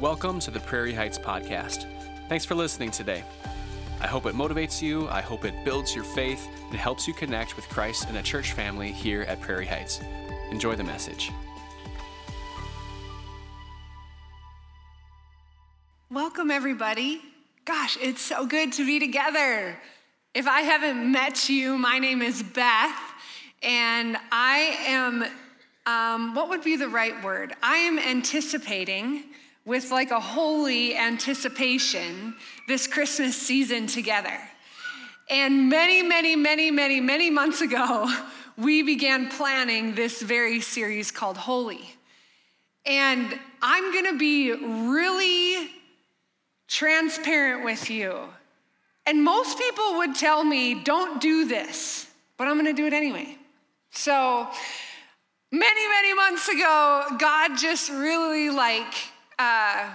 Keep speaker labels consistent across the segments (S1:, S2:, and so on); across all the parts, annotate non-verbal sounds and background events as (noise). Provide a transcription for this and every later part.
S1: Welcome to the Prairie Heights Podcast. Thanks for listening today. I hope it motivates you, I hope it builds your faith, and helps you connect with Christ and a church family here at Prairie Heights. Enjoy the message.
S2: Welcome, everybody. Gosh, it's so good to be together. If I haven't met you, my name is Beth, and I am, um, what would be the right word? I am anticipating with like a holy anticipation this Christmas season together. And many, many, many, many, many months ago, (laughs) we began planning this very series called Holy. And I'm gonna be really transparent with you. And most people would tell me, don't do this, but I'm gonna do it anyway. So, many, many months ago, God just really like uh,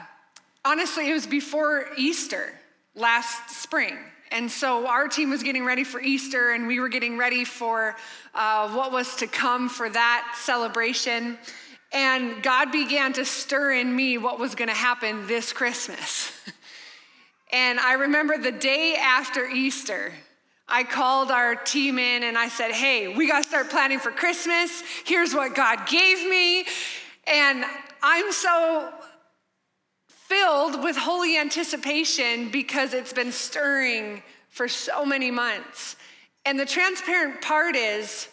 S2: honestly, it was before Easter last spring. And so our team was getting ready for Easter, and we were getting ready for uh, what was to come for that celebration. And God began to stir in me what was going to happen this Christmas. (laughs) and I remember the day after Easter, I called our team in and I said, Hey, we got to start planning for Christmas. Here's what God gave me. And I'm so filled with holy anticipation because it's been stirring for so many months. And the transparent part is,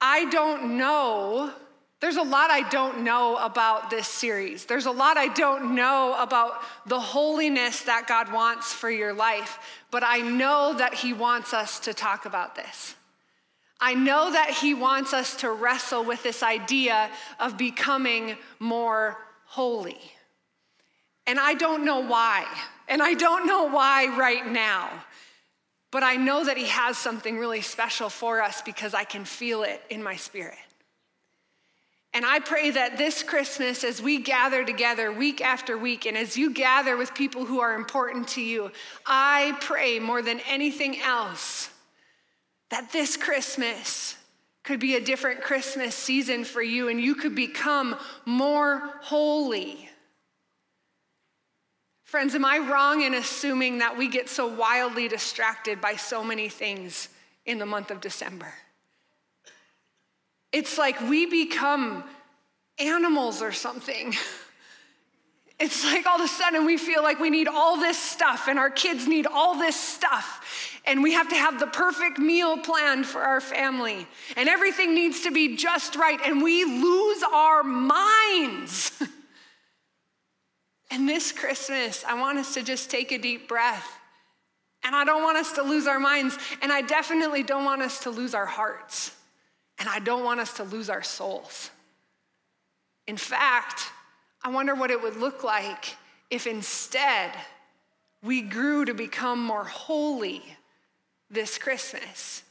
S2: I don't know. There's a lot I don't know about this series. There's a lot I don't know about the holiness that God wants for your life, but I know that He wants us to talk about this. I know that He wants us to wrestle with this idea of becoming more holy. And I don't know why. And I don't know why right now. But I know that He has something really special for us because I can feel it in my spirit. And I pray that this Christmas, as we gather together week after week, and as you gather with people who are important to you, I pray more than anything else that this Christmas could be a different Christmas season for you and you could become more holy Friends, am I wrong in assuming that we get so wildly distracted by so many things in the month of December? It's like we become animals or something. (laughs) It's like all of a sudden we feel like we need all this stuff, and our kids need all this stuff, and we have to have the perfect meal planned for our family, and everything needs to be just right, and we lose our minds. (laughs) And this Christmas, I want us to just take a deep breath. And I don't want us to lose our minds. And I definitely don't want us to lose our hearts. And I don't want us to lose our souls. In fact, I wonder what it would look like if instead we grew to become more holy this Christmas.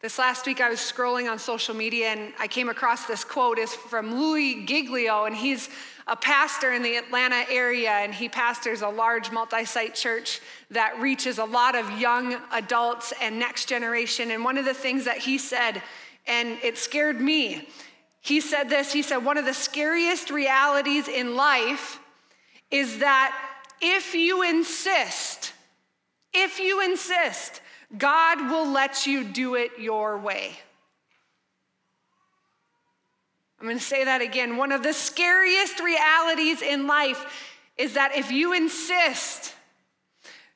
S2: This last week, I was scrolling on social media and I came across this quote. It's from Louis Giglio, and he's a pastor in the Atlanta area, and he pastors a large multi site church that reaches a lot of young adults and next generation. And one of the things that he said, and it scared me, he said this he said, One of the scariest realities in life is that if you insist, if you insist, God will let you do it your way. I'm going to say that again. One of the scariest realities in life is that if you insist,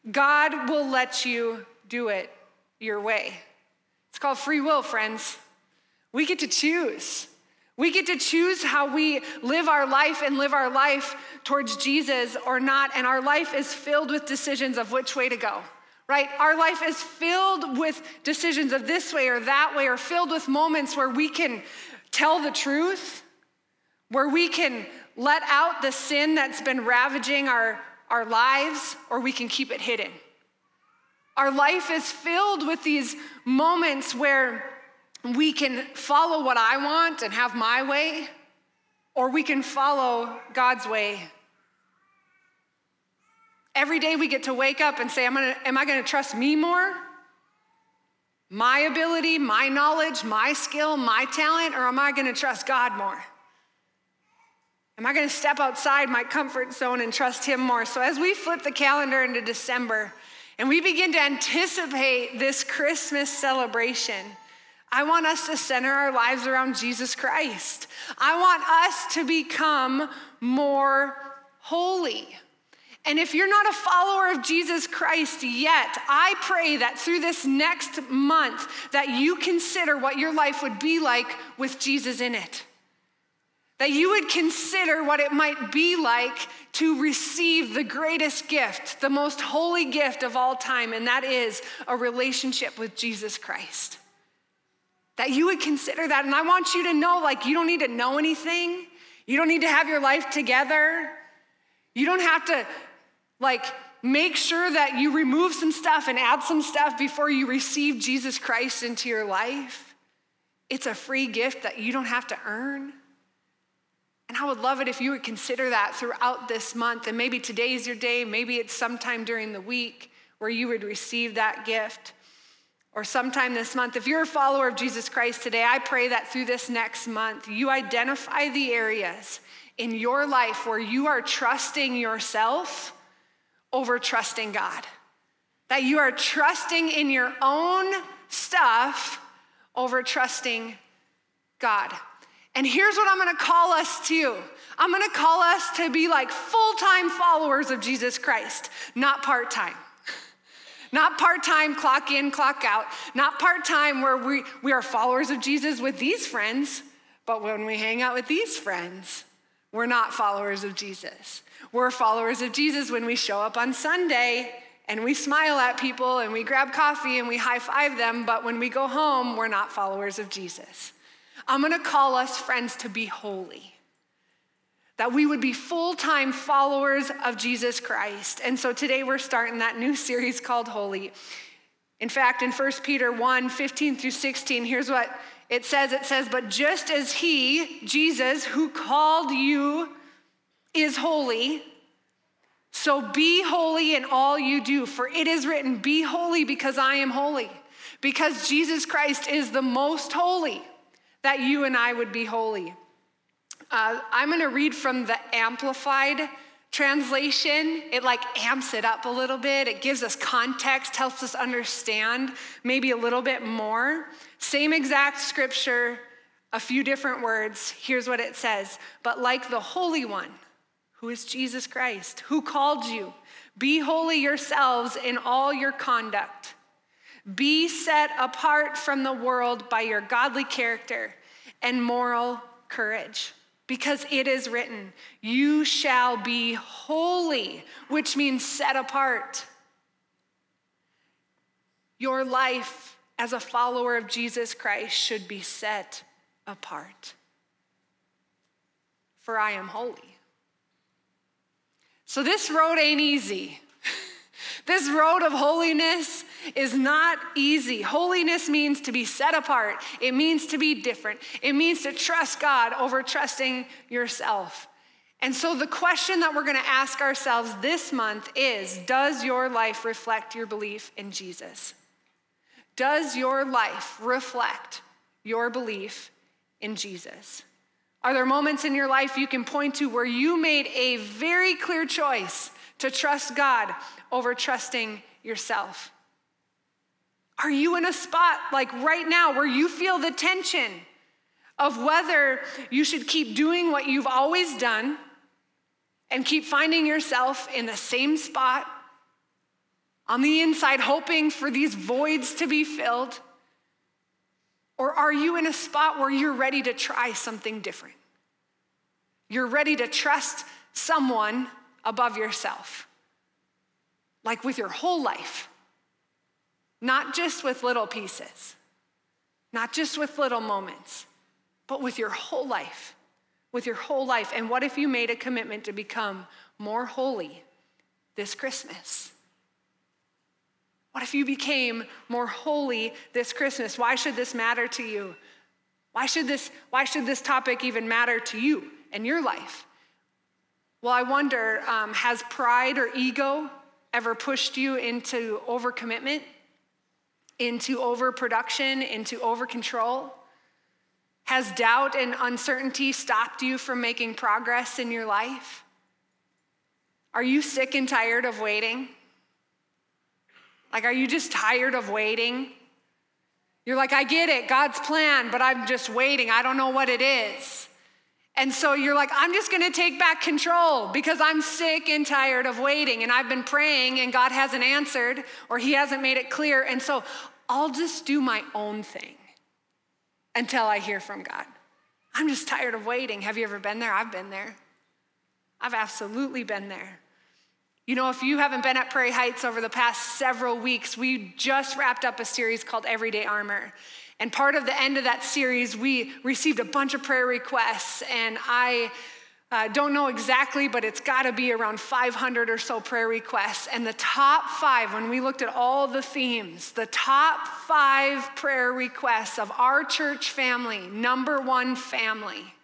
S2: God will let you do it your way. It's called free will, friends. We get to choose. We get to choose how we live our life and live our life towards Jesus or not. And our life is filled with decisions of which way to go right? Our life is filled with decisions of this way or that way, or filled with moments where we can tell the truth, where we can let out the sin that's been ravaging our, our lives, or we can keep it hidden. Our life is filled with these moments where we can follow what I want and have my way, or we can follow God's way Every day we get to wake up and say, Am I, am I going to trust me more? My ability, my knowledge, my skill, my talent, or am I going to trust God more? Am I going to step outside my comfort zone and trust Him more? So, as we flip the calendar into December and we begin to anticipate this Christmas celebration, I want us to center our lives around Jesus Christ. I want us to become more holy. And if you're not a follower of Jesus Christ yet, I pray that through this next month that you consider what your life would be like with Jesus in it. That you would consider what it might be like to receive the greatest gift, the most holy gift of all time, and that is a relationship with Jesus Christ. That you would consider that. And I want you to know like, you don't need to know anything, you don't need to have your life together, you don't have to like make sure that you remove some stuff and add some stuff before you receive Jesus Christ into your life. It's a free gift that you don't have to earn. And I would love it if you would consider that throughout this month. And maybe today's your day, maybe it's sometime during the week where you would receive that gift. Or sometime this month. If you're a follower of Jesus Christ today, I pray that through this next month, you identify the areas in your life where you are trusting yourself over trusting God. That you are trusting in your own stuff over trusting God. And here's what I'm gonna call us to I'm gonna call us to be like full time followers of Jesus Christ, not part time. (laughs) Not part time, clock in, clock out. Not part time where we, we are followers of Jesus with these friends, but when we hang out with these friends, we're not followers of Jesus. We're followers of Jesus when we show up on Sunday and we smile at people and we grab coffee and we high five them, but when we go home, we're not followers of Jesus. I'm gonna call us friends to be holy. That we would be full time followers of Jesus Christ. And so today we're starting that new series called Holy. In fact, in 1 Peter 1 15 through 16, here's what it says it says, But just as He, Jesus, who called you, is holy, so be holy in all you do. For it is written, Be holy because I am holy. Because Jesus Christ is the most holy that you and I would be holy. Uh, I'm going to read from the Amplified translation. It like amps it up a little bit. It gives us context, helps us understand maybe a little bit more. Same exact scripture, a few different words. Here's what it says But like the Holy One, who is Jesus Christ, who called you, be holy yourselves in all your conduct be set apart from the world by your godly character and moral courage. Because it is written, You shall be holy, which means set apart. Your life as a follower of Jesus Christ should be set apart. For I am holy. So this road ain't easy. (laughs) this road of holiness is not easy. Holiness means to be set apart, it means to be different, it means to trust God over trusting yourself. And so, the question that we're going to ask ourselves this month is Does your life reflect your belief in Jesus? Does your life reflect your belief in Jesus? Are there moments in your life you can point to where you made a very clear choice to trust God over trusting yourself? Are you in a spot like right now where you feel the tension of whether you should keep doing what you've always done and keep finding yourself in the same spot on the inside, hoping for these voids to be filled? Or are you in a spot where you're ready to try something different? You're ready to trust someone above yourself, like with your whole life not just with little pieces, not just with little moments, but with your whole life. With your whole life. And what if you made a commitment to become more holy this Christmas? What if you became more holy this Christmas? Why should this matter to you? Why should this, why should this topic even matter to you and your life? Well, I wonder um, has pride or ego ever pushed you into overcommitment? into overproduction, into overcontrol? Has doubt and uncertainty stopped you from making progress in your life? Are you sick and tired of waiting? Like, are you just tired of waiting? You're like, I get it, God's plan, but I'm just waiting. I don't know what it is. And so you're like, I'm just gonna take back control because I'm sick and tired of waiting. And I've been praying and God hasn't answered or He hasn't made it clear. And so I'll just do my own thing until I hear from God. I'm just tired of waiting. Have you ever been there? I've been there. I've absolutely been there. You know, if you haven't been at Prairie Heights over the past several weeks, we just wrapped up a series called Everyday Armor. And part of the end of that series, we received a bunch of prayer requests, and I uh, don't know exactly, but it's got to be around 500 or so prayer requests. And the top five, when we looked at all the themes, the top five prayer requests of our church family, number one family,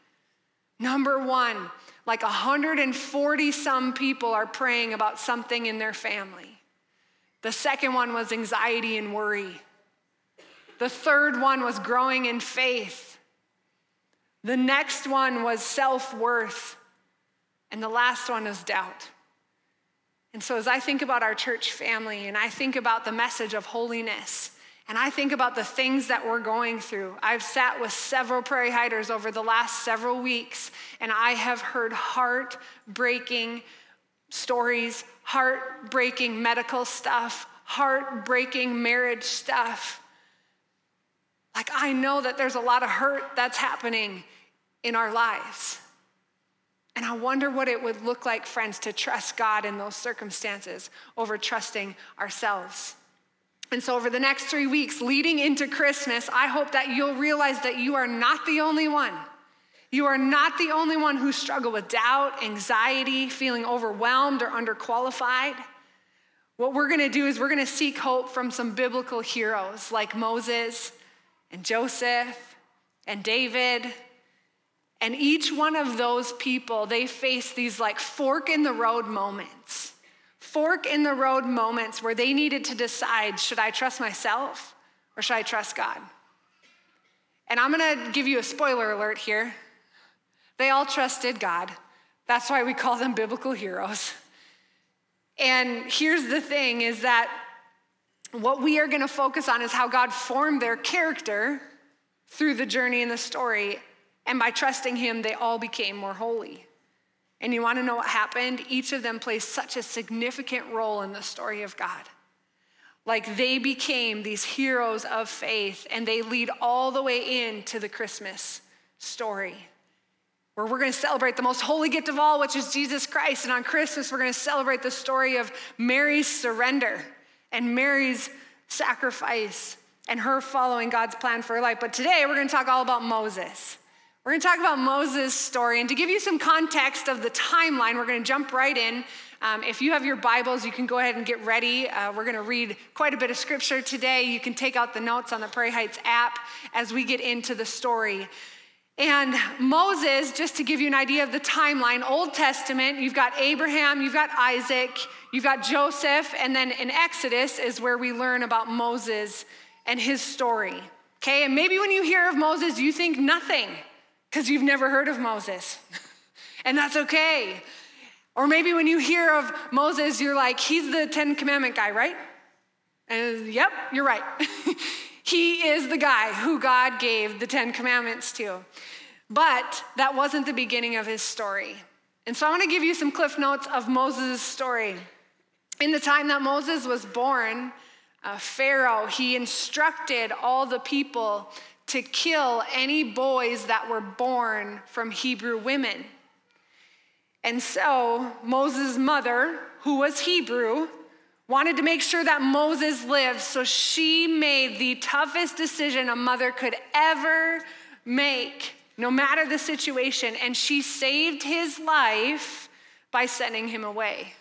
S2: number one like 140 some people are praying about something in their family. The second one was anxiety and worry. The third one was growing in faith. The next one was self worth. And the last one is doubt. And so, as I think about our church family and I think about the message of holiness, and I think about the things that we're going through. I've sat with several prairie hiders over the last several weeks, and I have heard heartbreaking stories, heartbreaking medical stuff, heartbreaking marriage stuff. Like, I know that there's a lot of hurt that's happening in our lives. And I wonder what it would look like, friends, to trust God in those circumstances over trusting ourselves. And so, over the next three weeks leading into Christmas, I hope that you'll realize that you are not the only one. You are not the only one who struggle with doubt, anxiety, feeling overwhelmed or underqualified. What we're going to do is we're going to seek hope from some biblical heroes like Moses and Joseph and David. And each one of those people, they face these like fork in the road moments fork in the road moments where they needed to decide should I trust myself or should I trust God? And I'm gonna give you a spoiler alert here. They all trusted God. That's why we call them biblical heroes. And here's the thing is that what we are to focus on is how God formed their character through the journey and the story. And by trusting Him, they all became more holy. And you want to know what happened? Each of them plays such a significant role in the story of God. Like they became these heroes of faith, and they lead all the way into the Christmas story, where we're going to celebrate the most holy gift of all, which is Jesus Christ. And on Christmas, we're going to celebrate the story of Mary's surrender and Mary's sacrifice and her following God's plan for her life. But today, we're going to talk all about Moses. We're going to talk about Moses' story. And to give you some context of the timeline, we're going to jump right in. Um, if you have your Bibles, you can go ahead and get ready. Uh, we're going to read quite a bit of scripture today. You can take out the notes on the Prairie Heights app as we get into the story. And Moses, just to give you an idea of the timeline, Old Testament, you've got Abraham, you've got Isaac, you've got Joseph, and then in Exodus is where we learn about Moses and his story. Okay, and maybe when you hear of Moses, you think nothing because you've never heard of Moses. (laughs) and that's okay. Or maybe when you hear of Moses, you're like, he's the Ten Commandment guy, right? And yep, you're right. (laughs) he is the guy who God gave the Ten Commandments to. But that wasn't the beginning of his story. And so I want to give you some cliff notes of Moses' story. In the time that Moses was born, uh, Pharaoh, he instructed all the people to kill any boys that were born from Hebrew women. And so Moses' mother, who was Hebrew, wanted to make sure that Moses lived, so she made the toughest decision a mother could ever make, no matter the situation, and she saved his life by sending him away.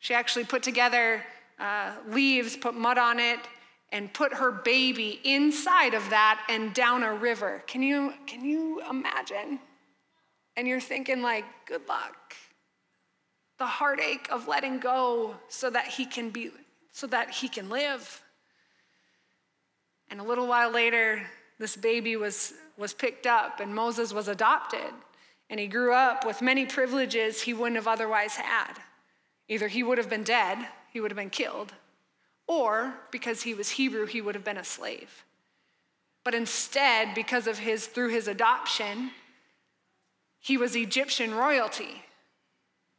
S2: She actually put together uh, leaves, put mud on it, and put her baby inside of that and down a river. Can you, can you imagine? And you're thinking, like, good luck. The heartache of letting go so that he can be, so that he can live. And a little while later, this baby was was picked up and Moses was adopted. And he grew up with many privileges he wouldn't have otherwise had. Either he would have been dead, he would have been killed, or because he was Hebrew, he would have been a slave. But instead, because of his, through his adoption, he was Egyptian royalty.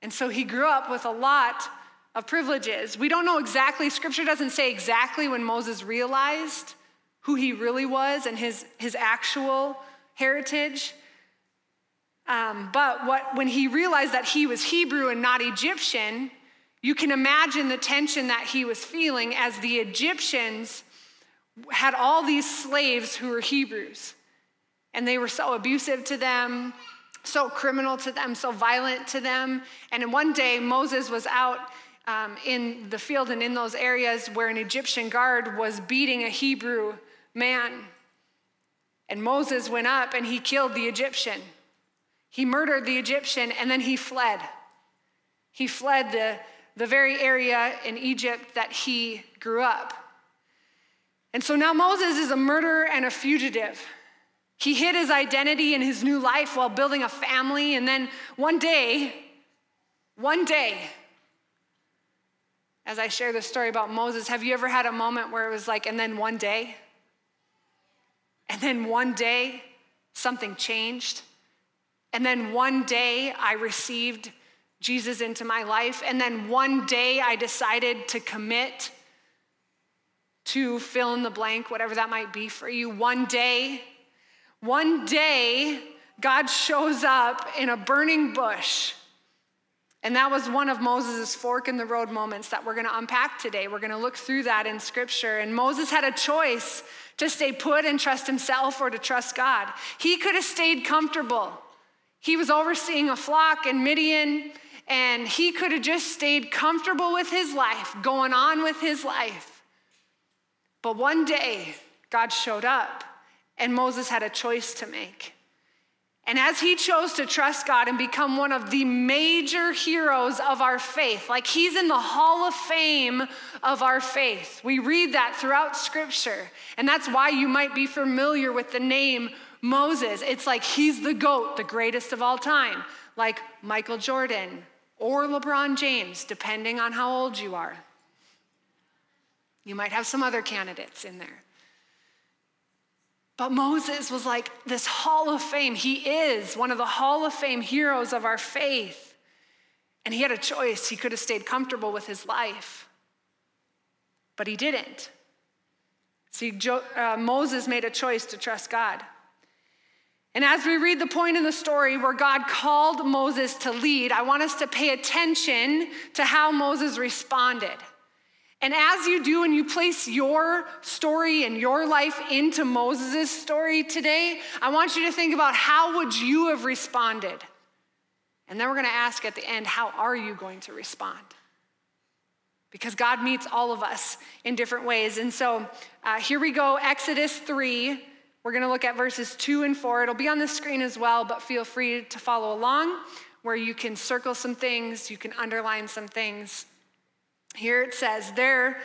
S2: And so he grew up with a lot of privileges. We don't know exactly, scripture doesn't say exactly when Moses realized who he really was and his, his actual heritage. Um, but what, when he realized that he was Hebrew and not Egyptian, you can imagine the tension that he was feeling as the Egyptians had all these slaves who were Hebrews. And they were so abusive to them, so criminal to them, so violent to them. And one day, Moses was out um, in the field and in those areas where an Egyptian guard was beating a Hebrew man. And Moses went up and he killed the Egyptian. He murdered the Egyptian and then he fled. He fled the, the very area in Egypt that he grew up. And so now Moses is a murderer and a fugitive. He hid his identity and his new life while building a family. And then one day, one day, as I share the story about Moses, have you ever had a moment where it was like, and then one day? And then one day, something changed. And then one day, I received Jesus into my life. And then one day, I decided to commit to fill in the blank, whatever that might be for you. One day, one day, God shows up in a burning bush. And that was one of Moses' fork in the road moments that we're going to unpack today. We're going to look through that in scripture. And Moses had a choice to stay put and trust himself or to trust God. He could have stayed comfortable. He was overseeing a flock in Midian, and he could have just stayed comfortable with his life, going on with his life. But one day, God showed up, and Moses had a choice to make. And as he chose to trust God and become one of the major heroes of our faith, like he's in the hall of fame of our faith, we read that throughout scripture. And that's why you might be familiar with the name Moses. It's like he's the GOAT, the greatest of all time, like Michael Jordan or LeBron James, depending on how old you are. You might have some other candidates in there. But Moses was like this hall of fame. He is one of the hall of fame heroes of our faith. And he had a choice. He could have stayed comfortable with his life, but he didn't. See, jo- uh, Moses made a choice to trust God. And as we read the point in the story where God called Moses to lead, I want us to pay attention to how Moses responded. And as you do and you place your story and your life into Moses' story today, I want you to think about how would you have responded? And then we're going to ask at the end, how are you going to respond? Because God meets all of us in different ways. And so uh, here we go, Exodus 3. We're going to look at verses 2 and 4. It'll be on the screen as well, but feel free to follow along where you can circle some things, you can underline some things. Here it says, There,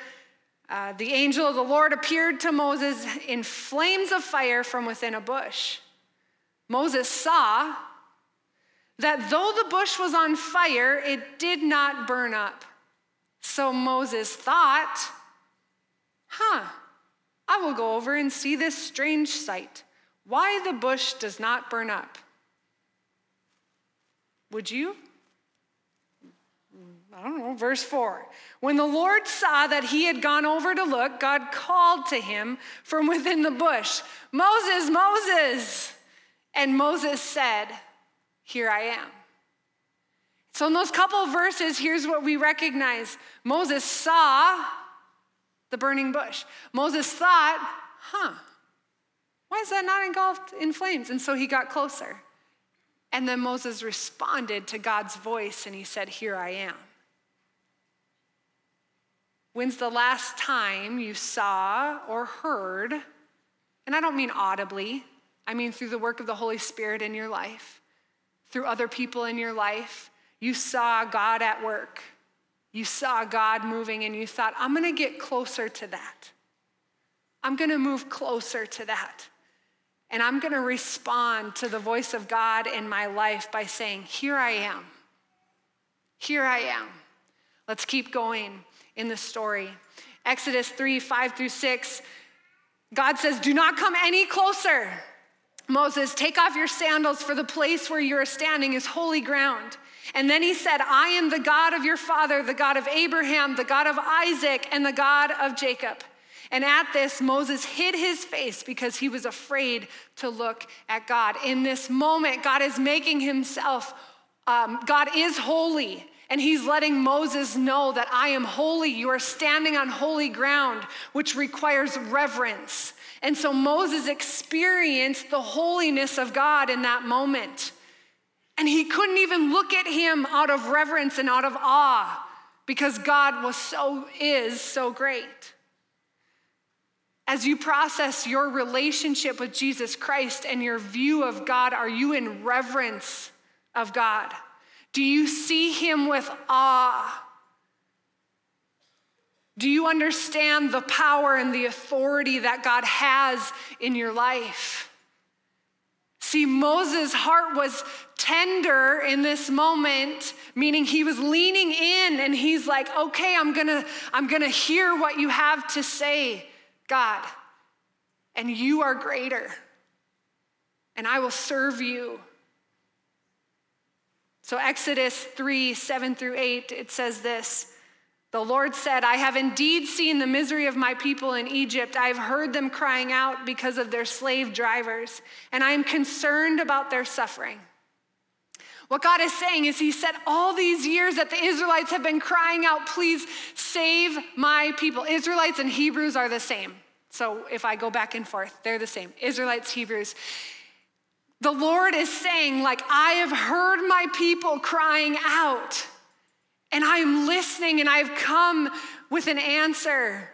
S2: uh, the angel of the Lord appeared to Moses in flames of fire from within a bush. Moses saw that though the bush was on fire, it did not burn up. So Moses thought, huh, I will go over and see this strange sight. Why the bush does not burn up. Would you? I don't know, verse 4. When the Lord saw that he had gone over to look, God called to him from within the bush, Moses, Moses. And Moses said, Here I am. So, in those couple verses, here's what we recognize Moses saw the burning bush. Moses thought, huh, why is that not engulfed in flames? And so he got closer. And then Moses responded to God's voice and he said, Here I am. When's the last time you saw or heard, and I don't mean audibly, I mean through the work of the Holy Spirit in your life, through other people in your life, you saw God at work. You saw God moving and you thought, I'm gonna get closer to that. I'm gonna move closer to that. And I'm going to respond to the voice of God in my life by saying, Here I am. Here I am. Let's keep going in the story. Exodus 3 5 through 6, God says, Do not come any closer. Moses, take off your sandals, for the place where you are standing is holy ground. And then he said, I am the God of your father, the God of Abraham, the God of Isaac, and the God of Jacob. And at this, Moses hid his face because he was afraid to look at God. In this moment, God is making himself, um, God is holy. And he's letting Moses know that I am holy. You are standing on holy ground, which requires reverence. And so Moses experienced the holiness of God in that moment. And he couldn't even look at him out of reverence and out of awe because God was so is so great. As you process your relationship with Jesus Christ and your view of God, are you in reverence of God? Do you see him with awe? Do you understand the power and the authority that God has in your life? See, Moses' heart was tender in this moment, meaning he was leaning in and he's like, okay, I'm gonna, I'm gonna hear what you have to say. God, and you are greater, and I will serve you. So, Exodus 3 7 through 8, it says this. The Lord said, I have indeed seen the misery of my people in Egypt. I have heard them crying out because of their slave drivers, and I am concerned about their suffering. What God is saying is, He said, all these years that the Israelites have been crying out, please save my people. Israelites and Hebrews are the same. So if I go back and forth, they're the same Israelites, Hebrews. The Lord is saying, like, I have heard my people crying out, and I am listening, and I've come with an answer.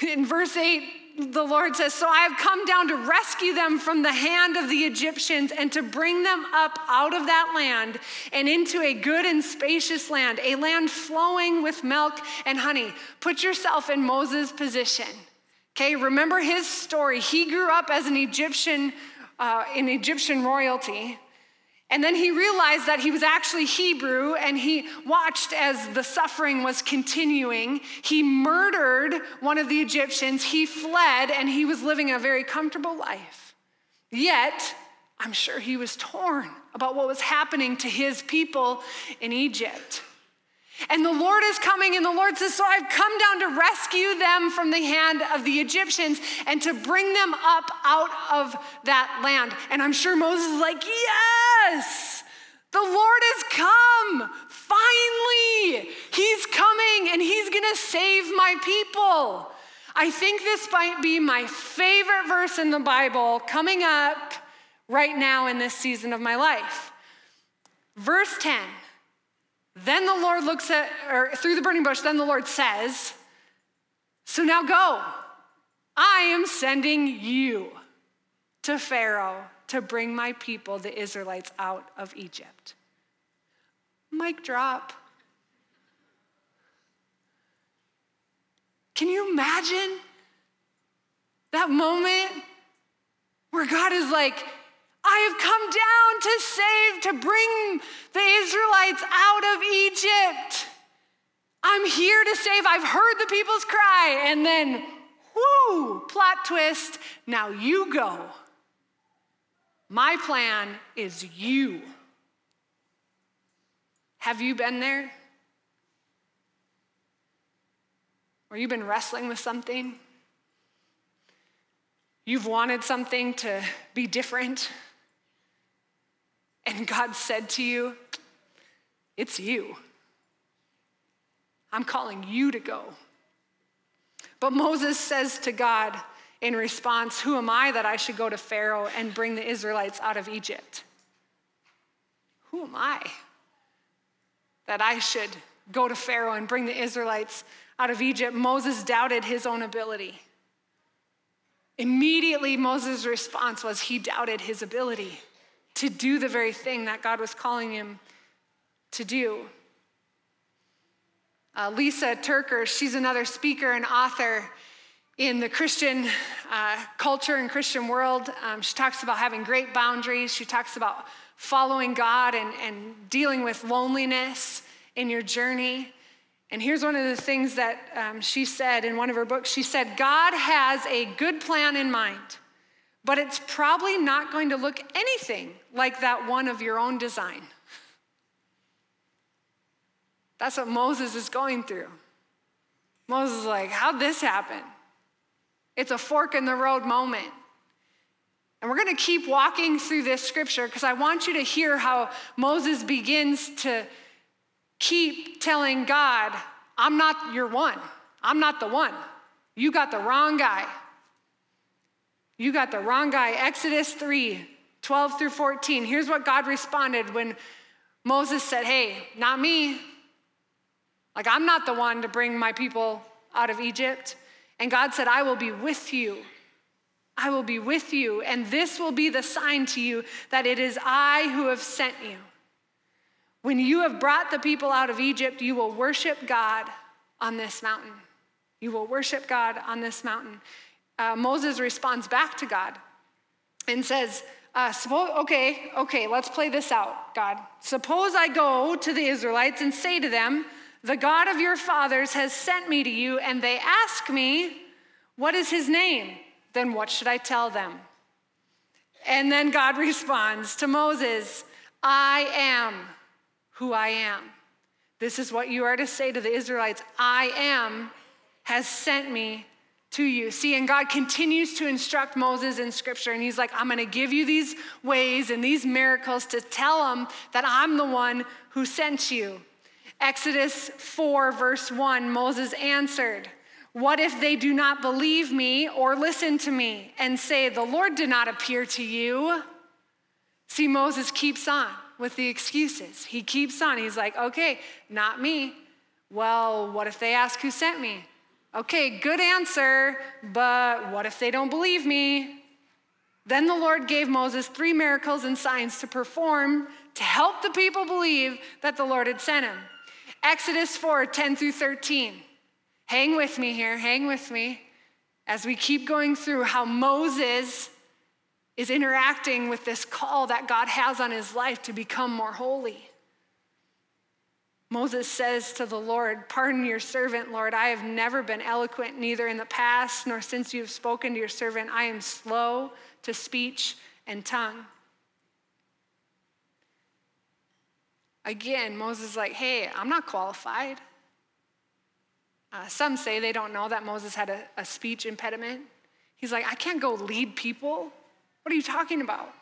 S2: In verse 8, the Lord says, So I have come down to rescue them from the hand of the Egyptians and to bring them up out of that land and into a good and spacious land, a land flowing with milk and honey. Put yourself in Moses' position. Okay, remember his story. He grew up as an Egyptian, uh, in Egyptian royalty. And then he realized that he was actually Hebrew and he watched as the suffering was continuing. He murdered one of the Egyptians, he fled, and he was living a very comfortable life. Yet, I'm sure he was torn about what was happening to his people in Egypt. And the Lord is coming, and the Lord says, So I've come down to rescue them from the hand of the Egyptians and to bring them up out of that land. And I'm sure Moses is like, Yes, the Lord has come. Finally, He's coming and He's gonna save my people. I think this might be my favorite verse in the Bible coming up right now in this season of my life. Verse 10. Then the Lord looks at, or through the burning bush, then the Lord says, So now go. I am sending you to Pharaoh to bring my people, the Israelites, out of Egypt. Mic drop. Can you imagine that moment where God is like, I have come down to save, to bring the Israelites out of Egypt. I'm here to save. I've heard the people's cry. And then, whoo, plot twist. Now you go. My plan is you. Have you been there? Or you've been wrestling with something? You've wanted something to be different? And God said to you, It's you. I'm calling you to go. But Moses says to God in response, Who am I that I should go to Pharaoh and bring the Israelites out of Egypt? Who am I that I should go to Pharaoh and bring the Israelites out of Egypt? Moses doubted his own ability. Immediately, Moses' response was he doubted his ability to do the very thing that God was calling him to do. Uh, Lysa TerKeurst, she's another speaker and author in the Christian uh, culture and Christian world. Um, she talks about having great boundaries. She talks about following God and, and dealing with loneliness in your journey. And here's one of the things that um, she said in one of her books. She said, God has a good plan in mind, but it's probably not going to look anything like that one of your own design. That's what Moses is going through. Moses is like, How'd this happen? It's a fork in the road moment. And we're going to keep walking through this scripture because I want you to hear how Moses begins to keep telling God, I'm not your one. I'm not the one. You got the wrong guy. You got the wrong guy. Exodus 3 12 through 14. Here's what God responded when Moses said, Hey, not me. Like, I'm not the one to bring my people out of Egypt. And God said, I will be with you. I will be with you, and this will be the sign to you that it is I who have sent you. When you have brought the people out of Egypt, you will worship God on this mountain. You will worship God on this mountain. Uh, Moses responds back to God and says, uh, okay, okay, let's play this out, God. Suppose I go to the Israelites and say to them, the God of your fathers has sent me to you, and they ask me, What is his name? Then what should I tell them? And then God (laughs) responds to Moses, I am who I am. This is what you are to say to the Israelites I am has sent me to you. See, and God continues to instruct Moses in scripture, and he's like, I'm gonna give you these ways and these miracles to tell them that I'm the one who sent you. Exodus 4, verse 1, Moses answered, What if they do not believe me or listen to me and say, The Lord did not appear to you? See, Moses keeps on with the excuses. He keeps on. He's like, Okay, not me. Well, what if they ask who sent me? Okay, good answer, but what if they don't believe me? Then the Lord gave Moses three miracles and signs to perform to help the people believe that the Lord had sent him. Exodus 4 10 through 13. Hang with me here, hang with me as we keep going through how Moses is interacting with this call that God has on his life to become more holy. Moses says to the Lord, Pardon your servant, Lord. I have never been eloquent, neither in the past nor since you have spoken to your servant. I am slow to speech and tongue. Again, Moses is like, hey, I'm not qualified. Uh, some say they don't know that Moses had a, a speech impediment. He's like, I can't go lead people. What are you talking about?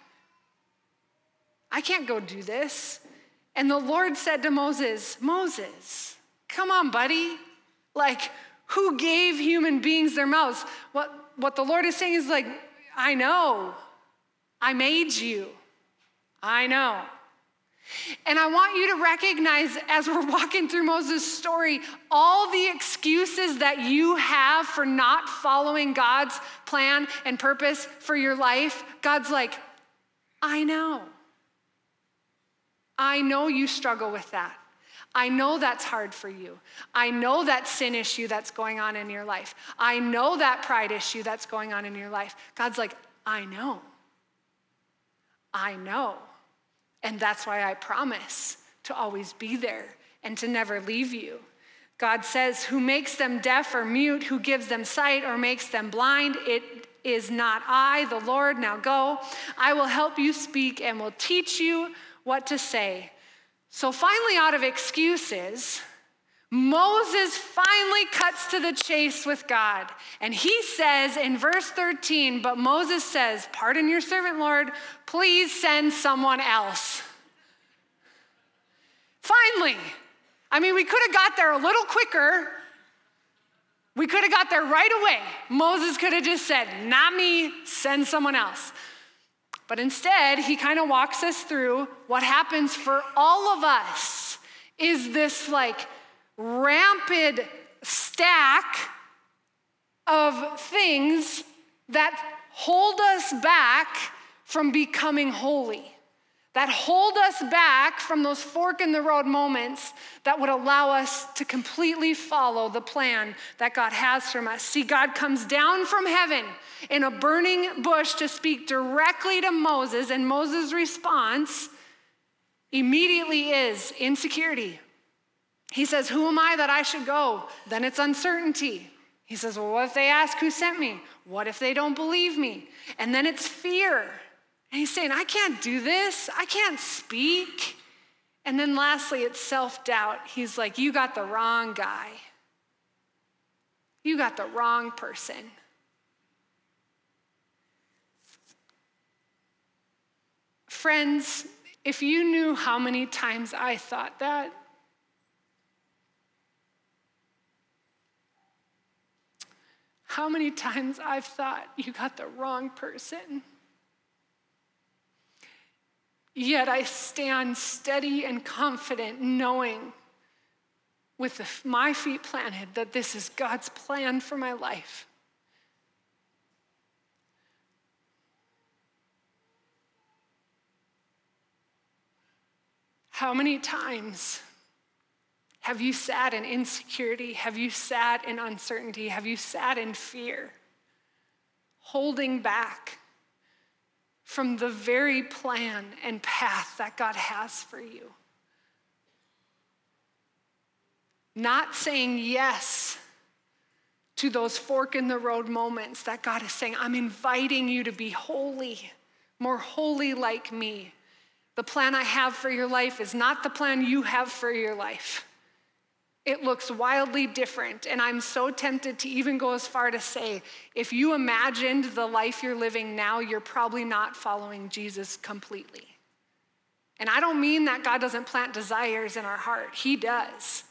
S2: I can't go do this. And the Lord said to Moses, Moses, come on, buddy. Like, who gave human beings their mouths? What, what the Lord is saying is like, I know. I made you. I know. And I want you to recognize as we're walking through Moses' story, all the excuses that you have for not following God's plan and purpose for your life. God's like, I know. I know you struggle with that. I know that's hard for you. I know that sin issue that's going on in your life. I know that pride issue that's going on in your life. God's like, I know. I know. And that's why I promise to always be there and to never leave you. God says, Who makes them deaf or mute, who gives them sight or makes them blind, it is not I, the Lord. Now go. I will help you speak and will teach you what to say. So finally, out of excuses, Moses finally cuts to the chase with God. And he says in verse 13, but Moses says, Pardon your servant, Lord, please send someone else. Finally. I mean, we could have got there a little quicker. We could have got there right away. Moses could have just said, Not me, send someone else. But instead, he kind of walks us through what happens for all of us is this like, rampant stack of things that hold us back from becoming holy, that hold us back from those fork in the road moments that would allow us to completely follow the plan that God has from us. See, God comes down from heaven in a burning bush to speak directly to Moses, and Moses' response immediately is insecurity. He says, Who am I that I should go? Then it's uncertainty. He says, Well, what if they ask who sent me? What if they don't believe me? And then it's fear. And he's saying, I can't do this. I can't speak. And then lastly, it's self doubt. He's like, You got the wrong guy. You got the wrong person. Friends, if you knew how many times I thought that, how many times I've thought you got the wrong person. Yet I stand steady and confident, knowing with the, my feet planted that this is God's plan for my life. How many times have you sat in insecurity? Have you sat in uncertainty? Have you sat in fear? Holding back from the very plan and path that God has for you. Not saying yes to those fork in the road moments that God is saying, I'm inviting you to be holy, more holy like me. The plan I have for your life is not the plan you have for your life. It looks wildly different. And I'm so tempted to even go as far to say if you imagined the life you're living now, you're probably not following Jesus completely. And I don't mean that God doesn't plant desires in our heart, He does.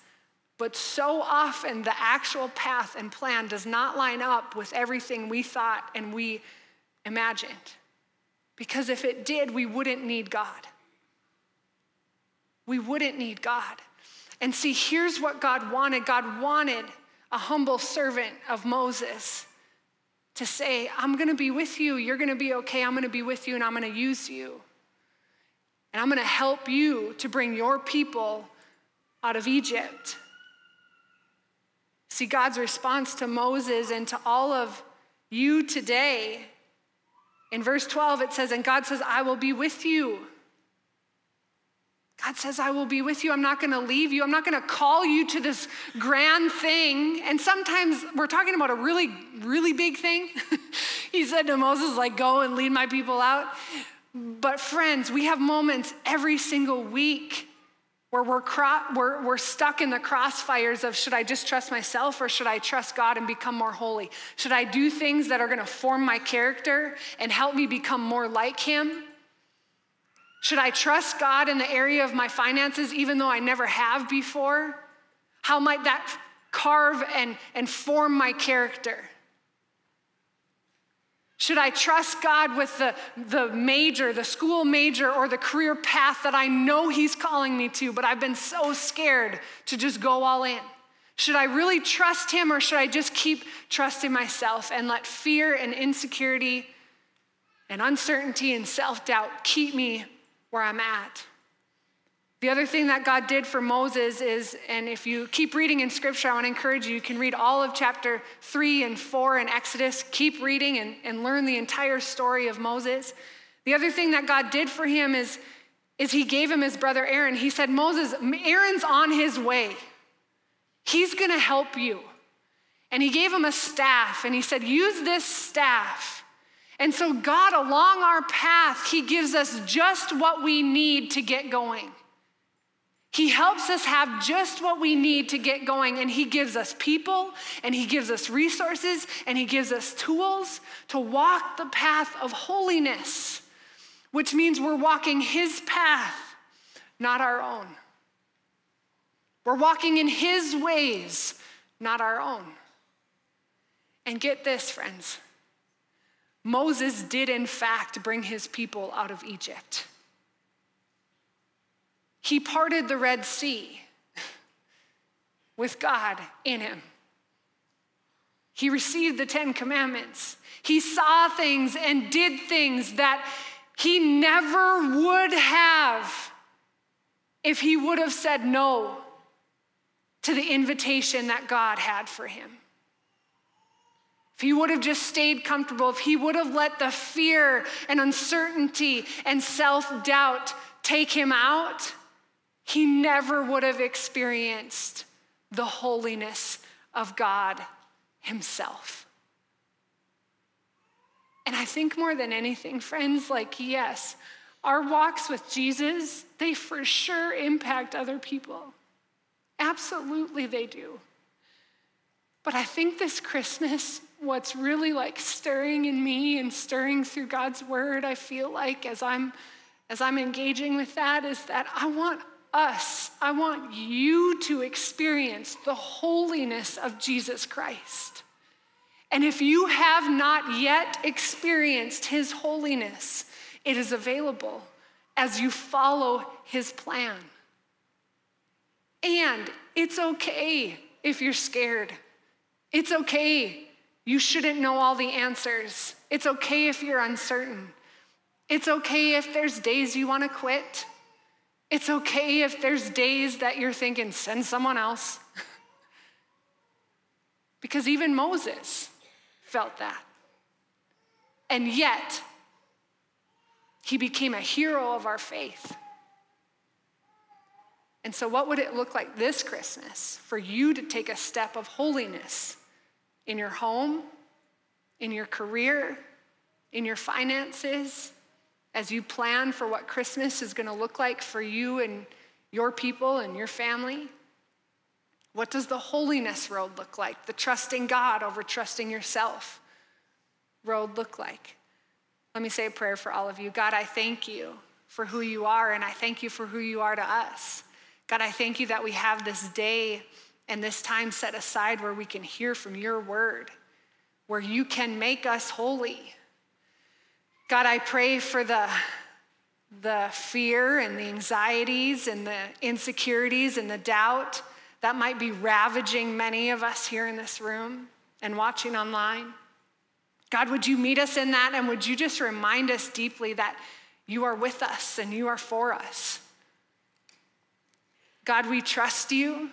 S2: But so often, the actual path and plan does not line up with everything we thought and we imagined. Because if it did, we wouldn't need God. We wouldn't need God. And see, here's what God wanted God wanted a humble servant of Moses to say, I'm going to be with you. You're going to be okay. I'm going to be with you and I'm going to use you. And I'm going to help you to bring your people out of Egypt. See, God's response to Moses and to all of you today, in verse 12, it says, And God says, I will be with you. God says, I will be with you. I'm not going to leave you. I'm not going to call you to this grand thing. And sometimes we're talking about a really, really big thing. (laughs) he said to Moses, like, go and lead my people out. But friends, we have moments every single week where we're, cro- we're, we're stuck in the crossfires of should I just trust myself or should I trust God and become more holy? Should I do things that are going to form my character and help me become more like Him? Should I trust God in the area of my finances even though I never have before? How might that carve and, and form my character? Should I trust God with the, the major, the school major, or the career path that I know He's calling me to, but I've been so scared to just go all in? Should I really trust Him, or should I just keep trusting myself and let fear and insecurity and uncertainty and self doubt keep me where I'm at. The other thing that God did for Moses is, and if you keep reading in scripture, I want to encourage you, you can read all of chapter three and four in Exodus. Keep reading and, and learn the entire story of Moses. The other thing that God did for him is, is he gave him his brother Aaron. He said, Moses, Aaron's on his way. He's going to help you. And he gave him a staff, and he said, Use this staff and so, God, along our path, He gives us just what we need to get going. He helps us have just what we need to get going, and He gives us people, and He gives us resources, and He gives us tools to walk the path of holiness, which means we're walking His path, not our own. We're walking in His ways, not our own. And get this, friends Moses did, in fact, bring his people out of Egypt. He parted the Red Sea with God in him. He received the Ten Commandments. He saw things and did things that He never would have if he would have said no to the invitation that God had for him. If he would have just stayed comfortable, if he would have let the fear and uncertainty and self doubt take him out, he never would have experienced the holiness of God himself. And I think more than anything, friends, like, yes, our walks with Jesus, they for sure impact other people. Absolutely, they do. But I think this Christmas, what's really like stirring in me and stirring through God's word, I feel like as I'm as I'm engaging with that is that I want us, I want you to experience the holiness of Jesus Christ. And if you have not yet experienced his holiness, it is available as you follow his plan. And it's okay if you're scared. It's okay. You shouldn't know all the answers. It's okay if you're uncertain. It's okay if there's days you want to quit. It's okay if there's days that you're thinking, send someone else. (laughs) because even Moses felt that. And yet, he became a hero of our faith. And so, what would it look like this Christmas for you to take a step of holiness in your home, in your career, in your finances, as you plan for what Christmas is going to look like for you and your people and your family? What does the holiness road look like? The trusting God over trusting yourself road look like? Let me say a prayer for all of you. God, I thank you for who you are, and I thank you for who you are to us. God, I thank you that we have this day and this time set aside where we can hear from your word, where you can make us holy. God, I pray for the, the fear and the anxieties and the insecurities and the doubt that might be ravaging many of us here in this room and watching online. God, would you meet us in that and would you just remind us deeply that you are with us and you are for us? God, we trust you.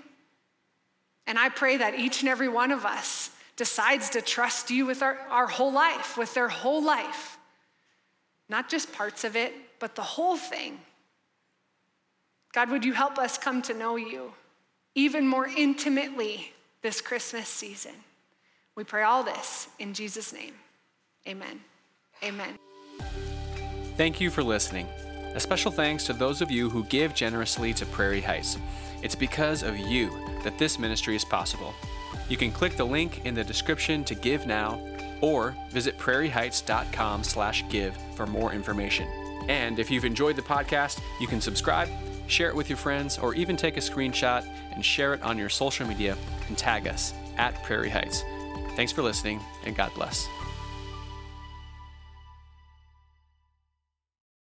S2: And I pray that each and every one of us decides to trust you with our, our whole life, with their whole life. Not just parts of it, but the whole thing. God, would you help us come to know you even more intimately this Christmas season? We pray all this in Jesus' name. Amen. Amen.
S1: Thank you for listening. A special thanks to those of you who give generously to Prairie Heights. It's because of you that this ministry is possible. You can click the link in the description to give now or visit prairieheights.com/give for more information. And if you've enjoyed the podcast, you can subscribe, share it with your friends, or even take a screenshot and share it on your social media and tag us at Prairie Heights. Thanks for listening, and God bless.